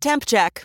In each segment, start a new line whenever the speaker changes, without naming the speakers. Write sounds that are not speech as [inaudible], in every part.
Temp check.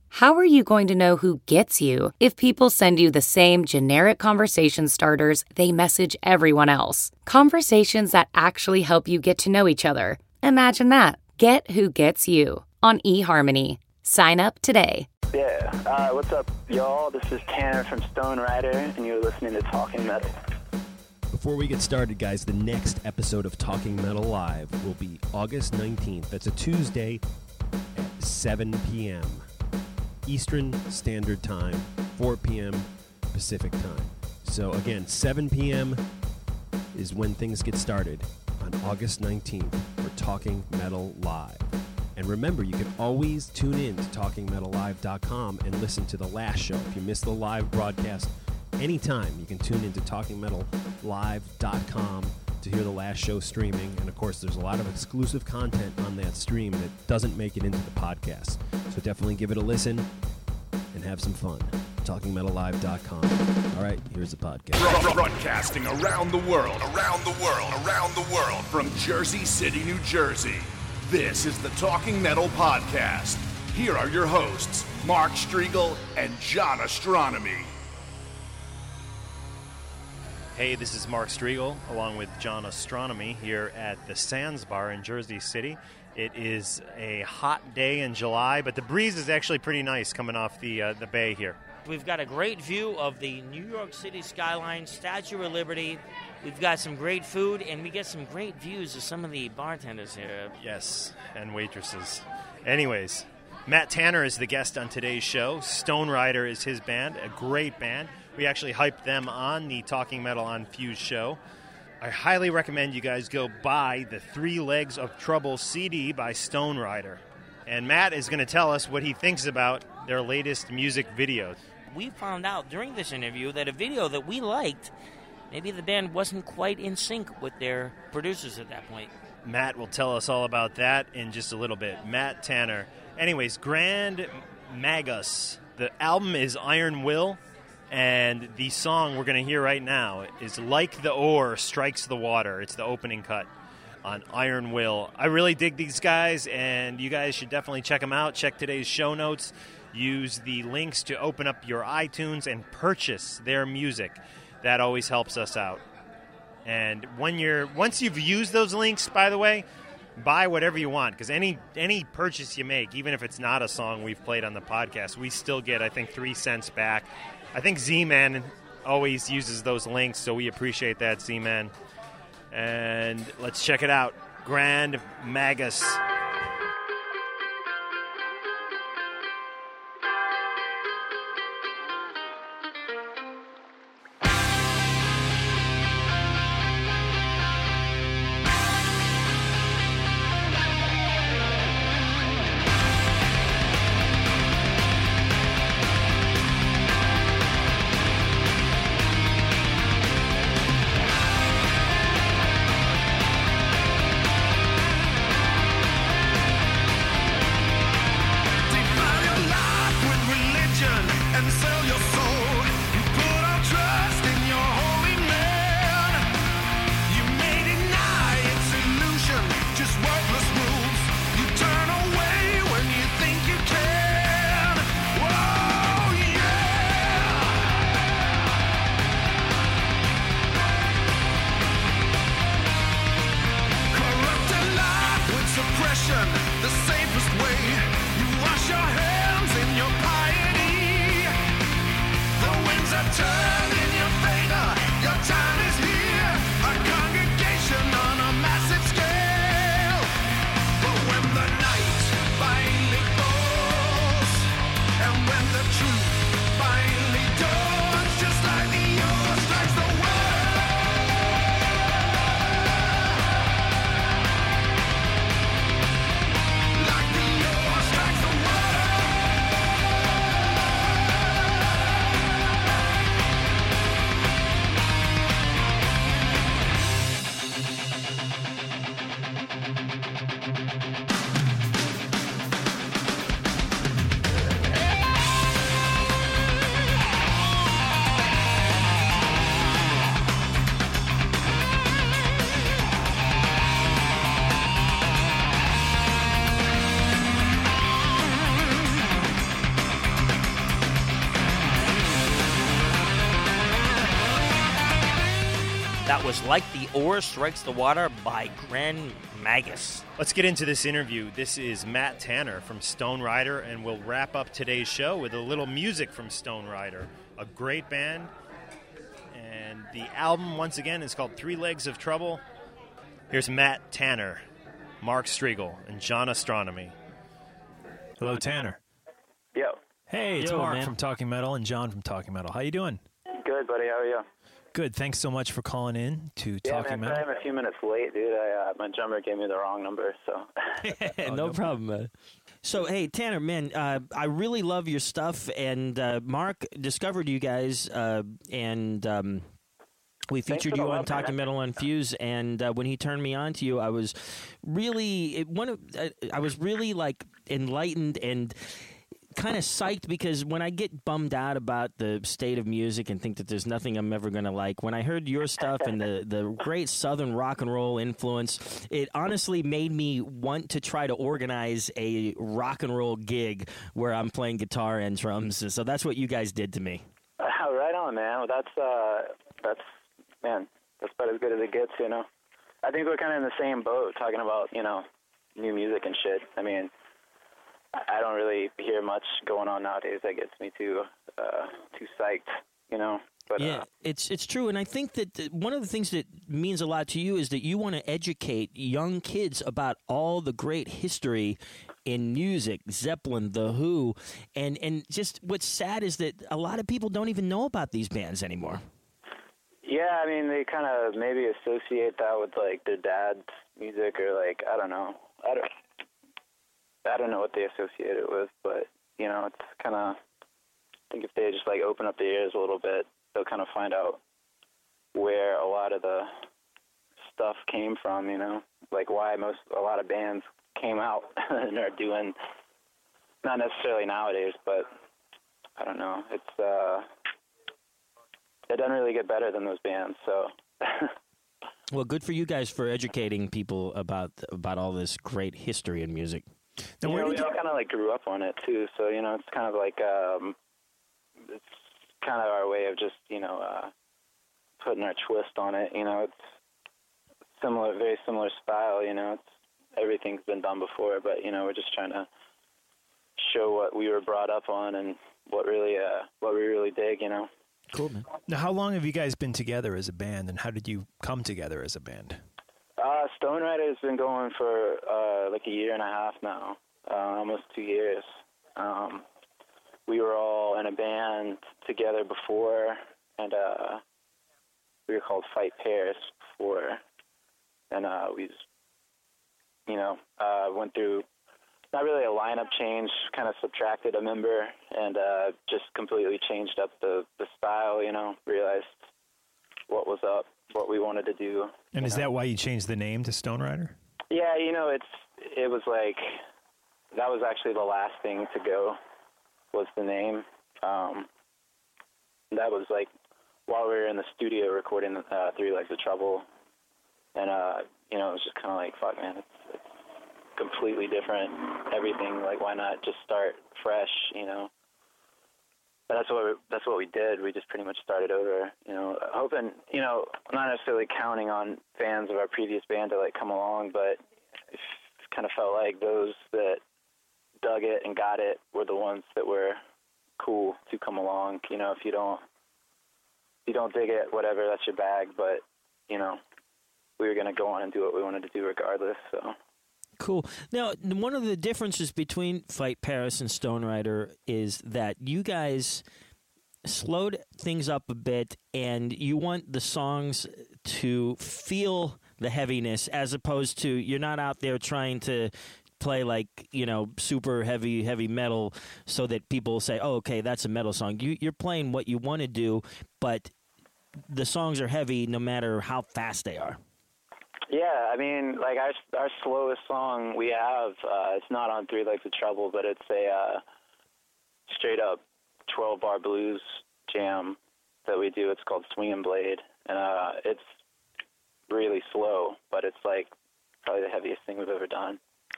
How are you going to know who gets you if people send you the same generic conversation starters they message everyone else? Conversations that actually help you get to know each other. Imagine that. Get who gets you on eHarmony. Sign up today.
Yeah. Uh, what's up, y'all? This is Tanner from Stone Rider, and you're listening to Talking Metal.
Before we get started, guys, the next episode of Talking Metal Live will be August 19th. That's a Tuesday at 7 p.m. Eastern Standard Time, 4 p.m. Pacific Time. So, again, 7 p.m. is when things get started on August 19th for Talking Metal Live. And remember, you can always tune in to TalkingMetalLive.com and listen to the last show. If you missed the live broadcast anytime, you can tune into TalkingMetalLive.com to hear the last show streaming. And of course, there's a lot of exclusive content on that stream that doesn't make it into the podcast. So definitely give it a listen and have some fun. TalkingMetalLive.com. All right, here's the podcast.
Broadcasting around the world, around the world, around the world from Jersey City, New Jersey. This is the Talking Metal Podcast. Here are your hosts, Mark Strigl and John Ostronomy.
Hey, this is Mark Strigl along with John Ostronomy here at the Sands Bar in Jersey City. It is a hot day in July, but the breeze is actually pretty nice coming off the uh, the bay here.
We've got a great view of the New York City skyline, Statue of Liberty. We've got some great food, and we get some great views of some of the bartenders here.
Yes, and waitresses. Anyways, Matt Tanner is the guest on today's show. Stone Rider is his band, a great band. We actually hyped them on the Talking Metal on Fuse show. I highly recommend you guys go buy the Three Legs of Trouble CD by Stone Rider. And Matt is going to tell us what he thinks about their latest music video.
We found out during this interview that a video that we liked, maybe the band wasn't quite in sync with their producers at that point.
Matt will tell us all about that in just a little bit. Matt Tanner. Anyways, Grand Magus. The album is Iron Will, and the song we're going to hear right now is Like the Oar Strikes the Water. It's the opening cut on Iron Will. I really dig these guys, and you guys should definitely check them out. Check today's show notes. Use the links to open up your iTunes and purchase their music. That always helps us out. And when you're once you've used those links, by the way, buy whatever you want because any any purchase you make, even if it's not a song we've played on the podcast, we still get I think three cents back. I think Z Man always uses those links, so we appreciate that Z Man. And let's check it out. Grand Magus.
That was Like the Oar Strikes the Water by Grand Magus.
Let's get into this interview. This is Matt Tanner from Stone Rider, and we'll wrap up today's show with a little music from Stone Rider, a great band. And the album, once again, is called Three Legs of Trouble. Here's Matt Tanner, Mark Strigl, and John Ostronomy.
Hello, Tanner.
Yo.
Hey, it's
Yo,
Mark
man.
from Talking Metal and John from Talking Metal. How you doing?
Good, buddy. How are you?
Good. Thanks so much for calling in to
Yeah,
Talking
man. Sorry
Metal.
I'm a few minutes late, dude. I, uh, my drummer gave me the wrong number, so. [laughs] [laughs]
Oh,
no, problem, man. So, hey, Tanner, man, uh, I really love your stuff. And uh, Mark discovered you guys, uh, and um, we featured you on
love.
Talking Metal on Fuse. And uh, when he turned me on to you, I was really it, one of uh, I was really like enlightened and kind of psyched because when I get bummed out about the state of music and think that there's nothing I'm ever going to like, when I heard your stuff and the, the great Southern rock and roll influence, it honestly made me want to try to organize a rock and roll gig where I'm playing guitar and drums. So that's what you guys did to me. [laughs]
right on, man. Well, that's uh, that's man, that's about as good as it gets, you know. I think we're kind of in the same boat, talking about you know, new music and shit. I mean, I don't really hear much going on nowadays that gets me too uh, too psyched, you know. But
yeah,
uh,
it's it's true, and I think that th- one of the things that means a lot to you is that you want to educate young kids about all the great history in music, Zeppelin, The Who, and and just what's sad is that a lot of people don't even know about these bands anymore.
yeah, I mean, they kind of maybe associate that with like their dad's music or like I don't know. I don't. I don't know what they associate it with, but you know, it's kind of. I think if they just like open up their ears a little bit, they'll kind of find out where a lot of the stuff came from. You know, like why most a lot of bands came out [laughs] and are doing. Not necessarily nowadays, but I don't know. It's uh, it doesn't really get better than those bands. So [laughs]
Well, good for you guys for educating people about about all this great history in music.
Now,
you
where
know,
did
we
you,
all kind of like grew up on it too. So you know, it's kind of like um, it's kind of our way of just you know uh, putting our twist on it. You know, it's similar, very similar style. You know, it's everything's been done before, but you know, we're just trying to show what we were brought up on and what really uh what we really dig. You know.
Cool, man.
now, how long have you guys been together as a band, and how did you come together as a band?
Uh, Stone Rider has been going for uh, like a year and a half now, uh, almost two years. Um, we were all in a band together before, and uh, we were called Fight Paris before, and uh, we, you know, uh, went through not really a lineup change, kind of subtracted a member, and uh, just completely changed up the the style. You know, realized what was up, what we wanted to do.
And is
know.
that why you changed the name to Stone Rider?
Yeah, you know, it's it was like that was actually the last thing to go was the name. Um, that was like while we were in the studio recording uh, Three Legs of Trouble, and uh, you know, it was just kind of like, fuck, man, it's, it's completely different. Everything, like, why not just start fresh? You know. But that's what we, that's what we did. We just pretty much started over, you know, hoping, you know, not necessarily counting on fans of our previous band to like come along, but it kind of felt like those that dug it and got it were the ones that were cool to come along. You know, if you don't if you don't dig it, whatever, that's your bag. But you know, we were gonna go on and do what we wanted to do regardless. So
Cool. Now, one of the differences between Fight Paris and Stone Rider is that you guys slowed things up a bit and you want the songs to feel the heaviness as opposed to you're not out there trying to play like you know super heavy heavy metal so that people say oh okay that's a metal song you, you're playing what you want to do but the songs are heavy no matter how fast they are
Yeah, I mean, like our our slowest song we have, uh, it's not on Three Legs of Trouble, but it's a uh, straight up twelve bar blues jam that we do. It's called Swingin' Blade, and uh, it's really slow, but it's like probably the heaviest thing we've ever done.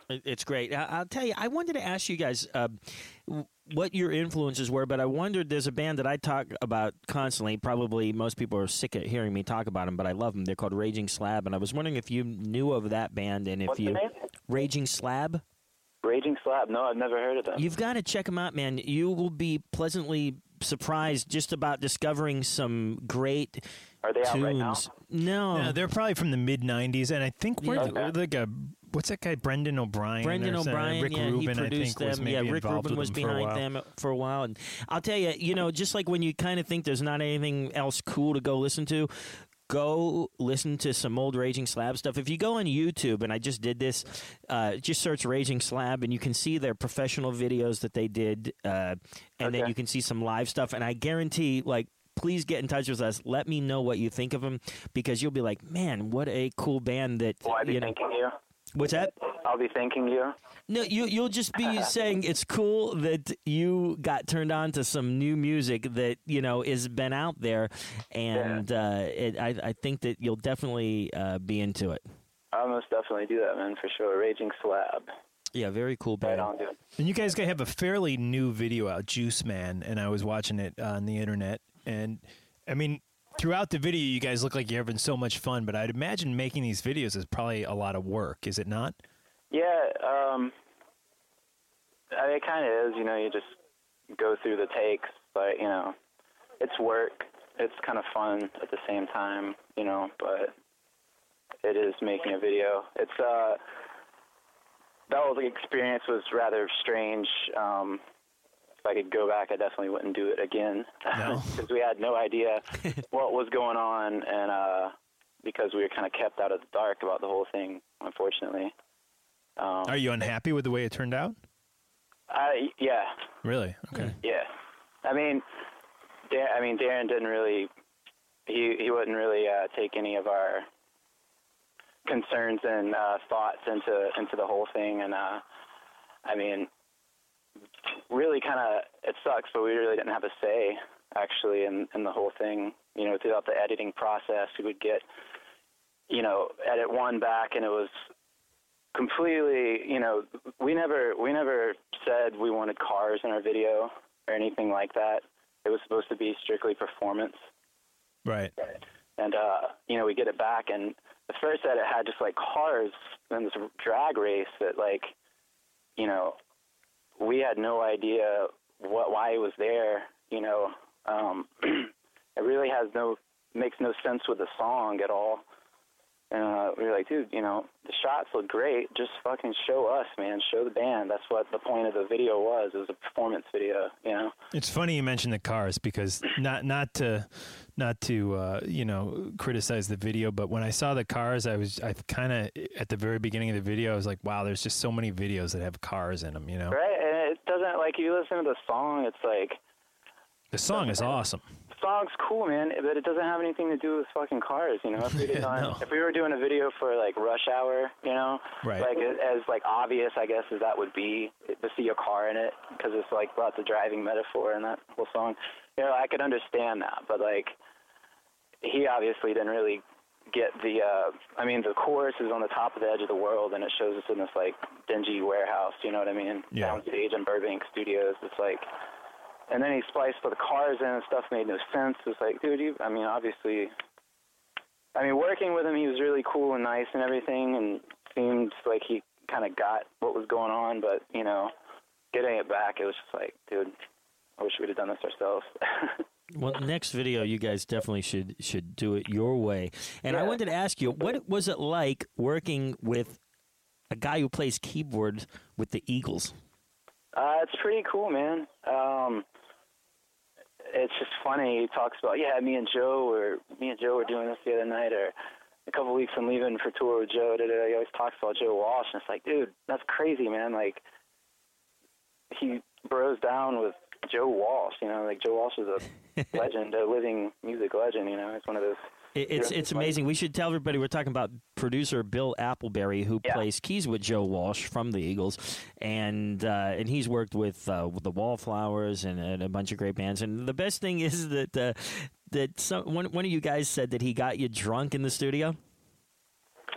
It- It's great. I- I'll tell you, I wanted to ask you guys uh, what your influences were, but I wondered there's a band that I talk about constantly. Probably most people are sick of hearing me talk about them, but I love them. They're called Raging Slab, and I was wondering if you knew of that band and if
What's the
you
name?
Raging Slab.
Raging Slab. No, I've never heard of them.
You've got to check them out, man. You will be pleasantly surprised just about discovering some great
Are they out
tunes.
right now?
No,
No, they're probably from the mid '90s, and I think we're
Yeah.
Okay.
like a what's that guy Brendan O'Brien?
Brendan? O'Brien,
Rick
yeah,
Rubin,
he
I
produced
think, was
them.
maybe
yeah, Rick Rubin was
them for a
behind them for a while. And I'll tell you, you know, just like when you kind of think there's not anything else cool to go listen to, go listen to some old Raging Slab stuff. If you go on YouTube, and I just did this, uh, just search Raging Slab, and you can see their professional videos that they did, uh, and then you can see some live stuff. And I guarantee, like. Please get in touch with us. Let me know what you think of them because you'll be like, "Man, what a cool band!" That
Will I be
you know.
thanking you?
What's that?
I'll be thanking you.
No, you you'll just be [laughs] saying it's cool that you got turned on to some new music that you know has been out there, and uh, it, I I think that you'll definitely uh, be into it.
I'll most definitely do that, man, for sure. Raging Slab.
Yeah, very cool
Right
band.
on, dude.
And you guys have a fairly new video out, Juice Man, and I was watching it on the internet. And I mean, throughout the video, you guys look like you're having so much fun, but I'd imagine making these videos is probably a lot of work, is it not?
Yeah, um, I mean, it kind of is. You know, you just go through the takes, but you know, it's work. It's kind of fun at the same time, you know. But it is making a video. It's uh, that whole experience was rather strange. Um, if I could go back, I definitely wouldn't do it again
No. [laughs]
because we had no idea [laughs] what was going on, and uh, because we were kind of kept out of the dark about the whole thing, unfortunately. Um,
Are you unhappy with the way it turned out?
I yeah,
Really? Okay.
yeah. I mean, Dan, I mean Darren didn't really. He he wouldn't really uh, take any of our concerns and uh, thoughts into into the whole thing, and uh, I mean, really kind of it sucks, but we really didn't have a say actually in in the whole thing. You know, throughout the editing process, we would get, you know, edit one back, and it was completely you know we never we never said we wanted cars in our video or anything like that it was supposed to be strictly performance
Right.
and uh you know we get it back and the first edit had just like cars and this drag race that like you know we had no idea what why it was there you know um [clears throat] it really has no makes no sense with the song at all and uh, we were like, dude, you know, the shots look great. Just fucking show us, man. Show the band. That's what the point of the video was. It was a performance video, you know.
It's funny you mentioned the cars because not not to not to uh, you know criticize the video, but when I saw the cars, I was I kind of at the very beginning of the video, I was like, wow, there's just so many videos that have cars in them. You know,
Right? And it doesn't like you listen to the song. It's like
the song is awesome.
the song's cool, man, but it doesn't have anything to do with fucking cars. You know, if we [laughs]
Yeah, no.
if we were doing a video for like Rush Hour, you know,
Right.
like as like obvious, I guess, as that would be to see a car in it because it's like lots of driving metaphor in that whole song. You know, I could understand that, but like he obviously didn't really get the uh I mean the chorus is on the top of the edge of the world and it shows us in this like dingy warehouse, you know what I mean?
Yeah.
Downstage in Burbank Studios. It's like and then he spliced all the cars in and stuff made no sense. It's like, dude, you I mean obviously I mean working with him he was really cool and nice and everything and seemed like he kinda got what was going on, but, you know, getting it back it was just like, dude, I wish we'd have done this ourselves. [laughs]
Well, next video, you guys definitely should should do it your way. And I wanted to ask you, what was it like working with a guy who plays keyboard with the Eagles?
Uh, it's pretty cool, man. Um, it's just funny. He talks about, yeah, me and Joe were me and Joe were doing this the other night, or a couple weeks I'm leaving for tour with Joe. Da, da. He always talks about Joe Walsh, and it's like, dude, that's crazy, man. Like he bros down with Joe Walsh. You know, like Joe Walsh is a [laughs] legend, a living music legend. You know, it's one of those.
It, it's it's amazing. We should tell everybody we're talking about producer Bill Appleberry, who
Yeah.
plays keys with Joe Walsh from the Eagles, and uh, and he's worked with, uh, with the Wallflowers and, and a bunch of great bands. And the best thing is that uh, that some, one one of you guys said that he got you drunk in the studio.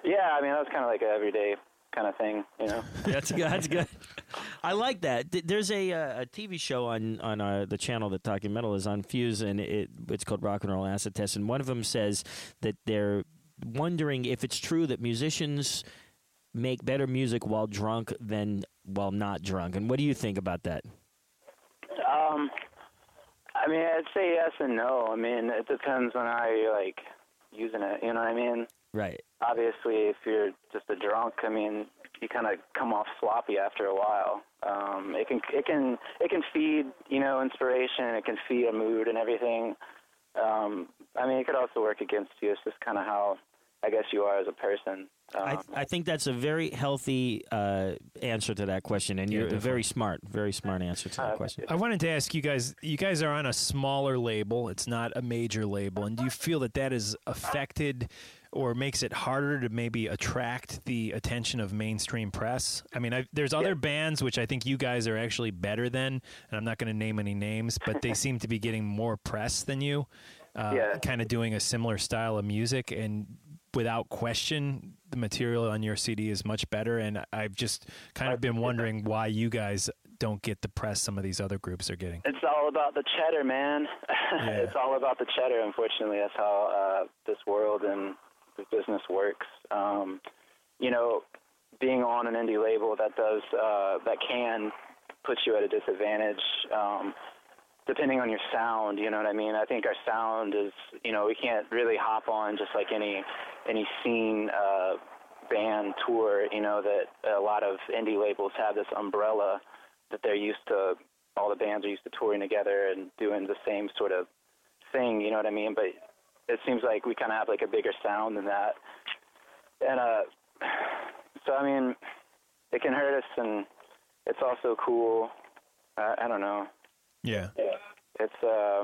Yeah, I mean that was kind of like an everyday kind of thing. You know. [laughs]
that's good. That's good. I like that. There's a, uh, a TV show on on uh, the channel that Talking Metal is on Fuse, and it it's called Rock and Roll Acid Test. And one of them says that they're wondering if it's true that musicians make better music while drunk than while not drunk. And what do you think about that?
Um, I mean, I'd say yes and no. I mean, it depends on how you're like using it. You know what I mean?
Right.
Obviously, if you're just a drunk, I mean, you kind of come off sloppy after a while. Um, it can it can it can feed you know inspiration. It can feed a mood and everything. Um, I mean, it could also work against you. It's just kind of how I guess you are as a person.
I,
Um,
I think that's a very healthy uh, answer to that question, and you're a very smart, very smart answer to that
Uh,
question.
I wanted to ask you guys. You guys are on a smaller label. It's not a major label, and do you feel that that is affected or makes it harder to maybe attract the attention of mainstream press? I mean, I, there's other bands which I think you guys are actually better than, and I'm not going to name any names, but they [laughs] seem to be getting more press than you. Uh,
Yeah.
Kind of doing a similar style of music, and without question, the material on your CD is much better. And I've just kind of been wondering why you guys don't get the press some of these other groups are getting.
It's all about the cheddar, man. [laughs] it's all about the cheddar. Unfortunately, that's how uh, this world and this business works. Um, you know, being on an indie label that does uh, that can put you at a disadvantage. Um, depending on your sound, you know what I mean. I think our sound is, you know, we can't really hop on just like any any scene uh, band tour. You know that a lot of indie labels have this umbrella that they're used to. All the bands are used to touring together and doing the same sort of thing. You know what I mean? But it seems like we kind of have like a bigger sound than that. And uh, so I mean, it can hurt us, and it's also cool. Uh, I don't know.
Yeah.
It's uh,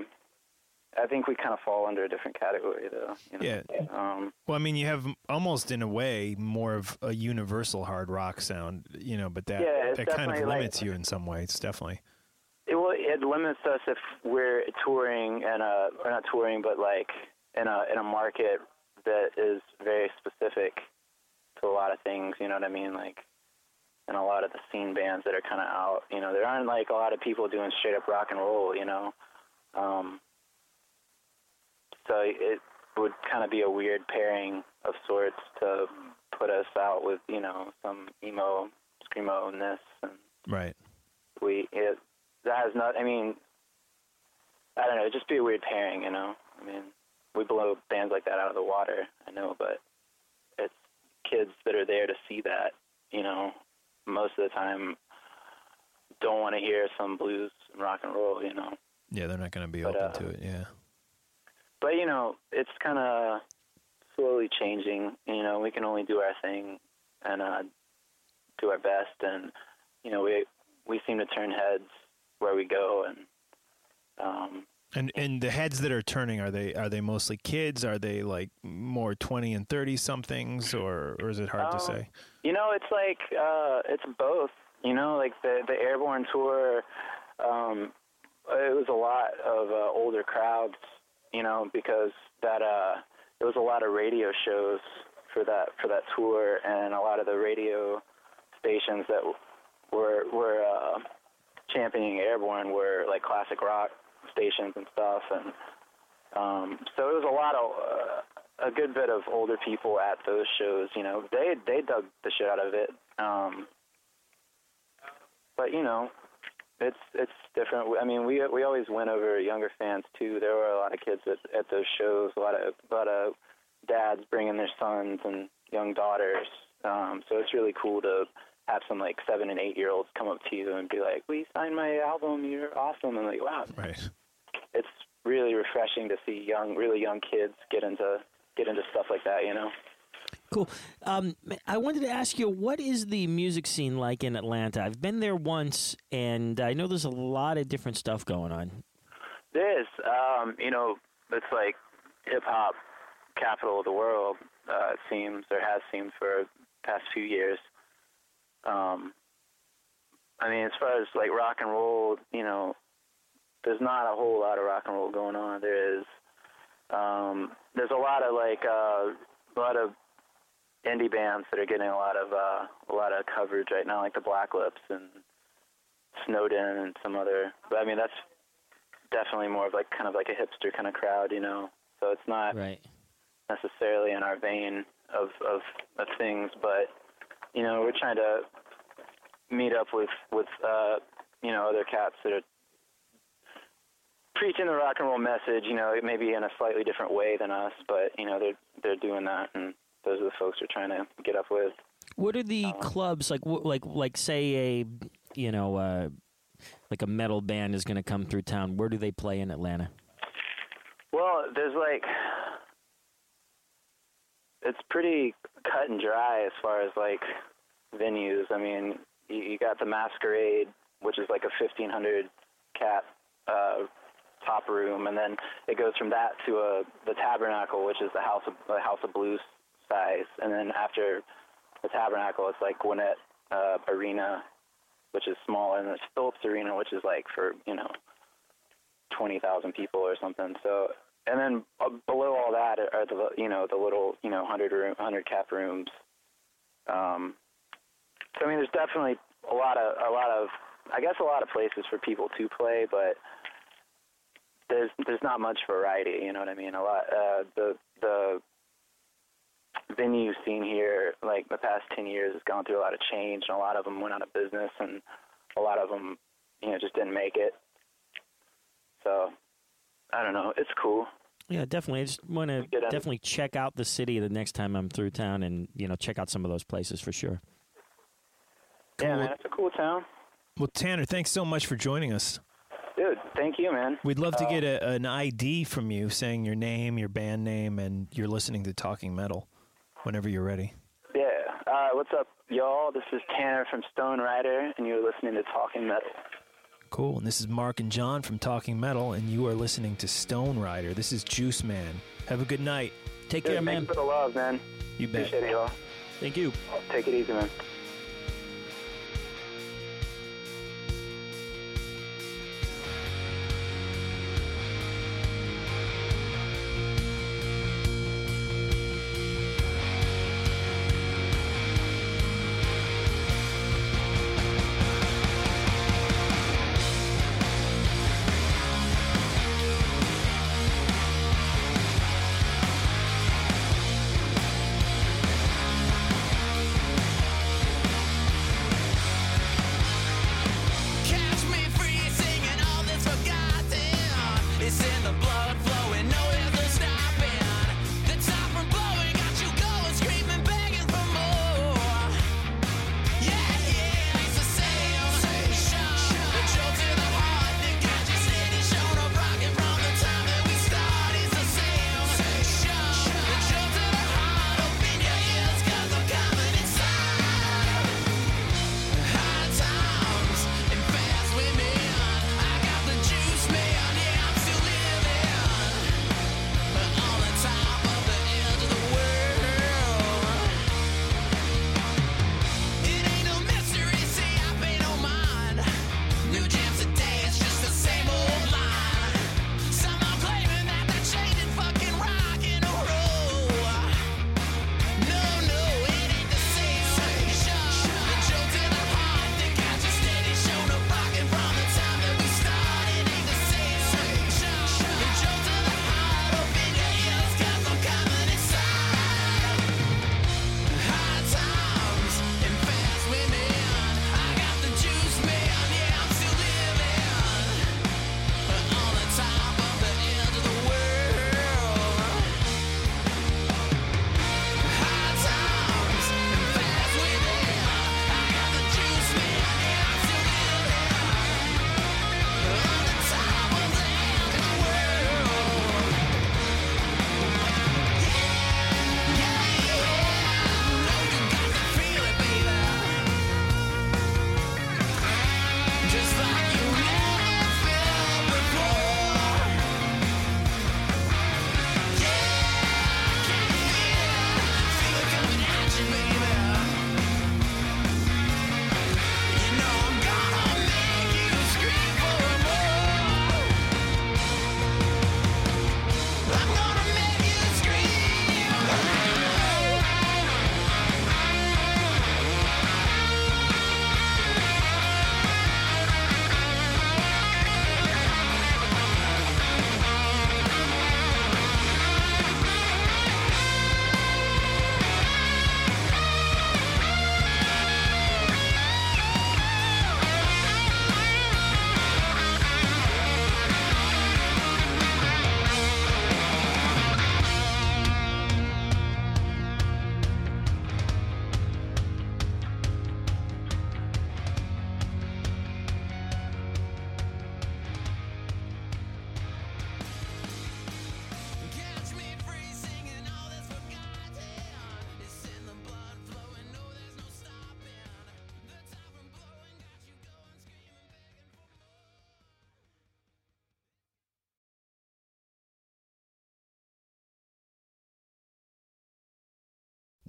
I think we kind of fall under a different category though. You know?
Yeah.
Um,
Well, I mean, you have almost in a way more of a universal hard rock sound, you know, but that
Yeah,
that kind of
definitely like-
limits you in some ways, definitely.
it will it limits us if we're touring and uh, we're not touring, but like in a in a market that is very specific to a lot of things. You know what I mean? Like, and a lot of the scene bands that are kind of out. You know, there aren't like a lot of people doing straight up rock and roll. You know, um, so it would kind of be a weird pairing of sorts to put us out with you know some emo screamo ness and
Right.
we it that has not I mean I don't know, it'd just be a weird pairing, you know. I mean, we blow bands like that out of the water, I know, but it's kids that are there to see that, you know, most of the time don't want to hear some blues and rock and roll, you know.
Yeah, they're not going to be
But,
open
uh,
to it. Yeah.
But you know, it's kind of slowly changing. You know, we can only do our thing and uh, do our best, and you know, we we seem to turn heads where we go, and um,
And and the heads that are turning are they are they mostly kids? Are they like more twenty and thirty somethings, or or is it hard to
Um,
say?
You know, it's like uh, it's both. You know, like the the airborne tour, um, it was a lot of uh, older crowds. You know, because that uh, there was a lot of radio shows for that for that tour, and a lot of the radio stations that were were uh, championing airborne were like classic rock stations and stuff, and um, so it was a lot of. Uh, a good bit of older people at those shows. You know, they they dug the shit out of it. Um, but you know, it's it's different. I mean, we we always win over younger fans too. There were a lot of kids at at those shows. A lot of a lot of dads bringing their sons and young daughters. Um, so it's really cool to have some like seven and eight year olds come up to you and be like, "We signed my album. You're awesome." And like, wow,
Right.
It's really refreshing to see young, really young kids get into get into stuff like that. You know.
Cool. Um, I wanted to ask you, what is the music scene like in Atlanta? I've been there once, and I know there's a lot of different stuff going on.
There is, um, you know, it's like hip hop capital of the world. Uh, it seems or has seemed for the past few years. Um, I mean, as far as like rock and roll, you know, there's not a whole lot of rock and roll going on. There is, um, there's a lot of like uh, a lot of indie bands that are getting a lot of uh, a lot of coverage right now, like the Black Lips and Snowden and some other. But I mean, that's definitely more of like kind of like a hipster kind of crowd, you know. So it's not
Right.
necessarily in our vein of, of of things, but you know, we're trying to meet up with with uh, you know other cats that are preaching the rock and roll message. You know, maybe in a slightly different way than us, but you know they're they're doing that, and those are the folks we're trying to get up with.
What are the clubs like? Like, like say a, you know, uh, like a metal band is going to come through town. Where do they play in Atlanta?
Well, there's like it's pretty cut and dry as far as like venues. I mean, you, you got the Masquerade, which is like a 1500 cap uh, top room, and then it goes from that to a the Tabernacle, which is the House of the House of Blues size, and then after the Tabernacle, it's like Gwinnett uh, Arena, which is smaller, and there's Phillips Arena, which is like for you know twenty thousand people or something. So, and then uh, below all that are the you know the little you know hundred room hundred cap rooms. Um, so I mean, there's definitely a lot of a lot of I guess a lot of places for people to play, but there's there's not much variety. You know what I mean? A lot uh, the the venue scene here, like the past ten years, has gone through a lot of change, and a lot of them went out of business, and a lot of them, you know, just didn't make it. So, I don't know. It's cool.
Yeah, definitely. I just want to
Get out.
definitely check out the city the next time I'm through town, and you know, check out some of those places for sure.
Yeah, man, it's a cool town,
Well, Tanner, thanks so much for joining us.
Dude. Thank you, man.
We'd love to
Uh,
get a, an ID from you saying your name, your band name, and you're listening to Talking Metal whenever you're ready.
Yeah. Uh, what's up, y'all? This is Tanner from Stone Rider, and you're listening to Talking Metal.
Cool. And this is Mark and John from Talking Metal, and you are listening to Stone Rider. This is Juice Man. Have a good night.
Take
Dude,
care, man.
thanks for the love, man.
You bet.
Appreciate it, y'all.
Thank you.
Take it easy, man.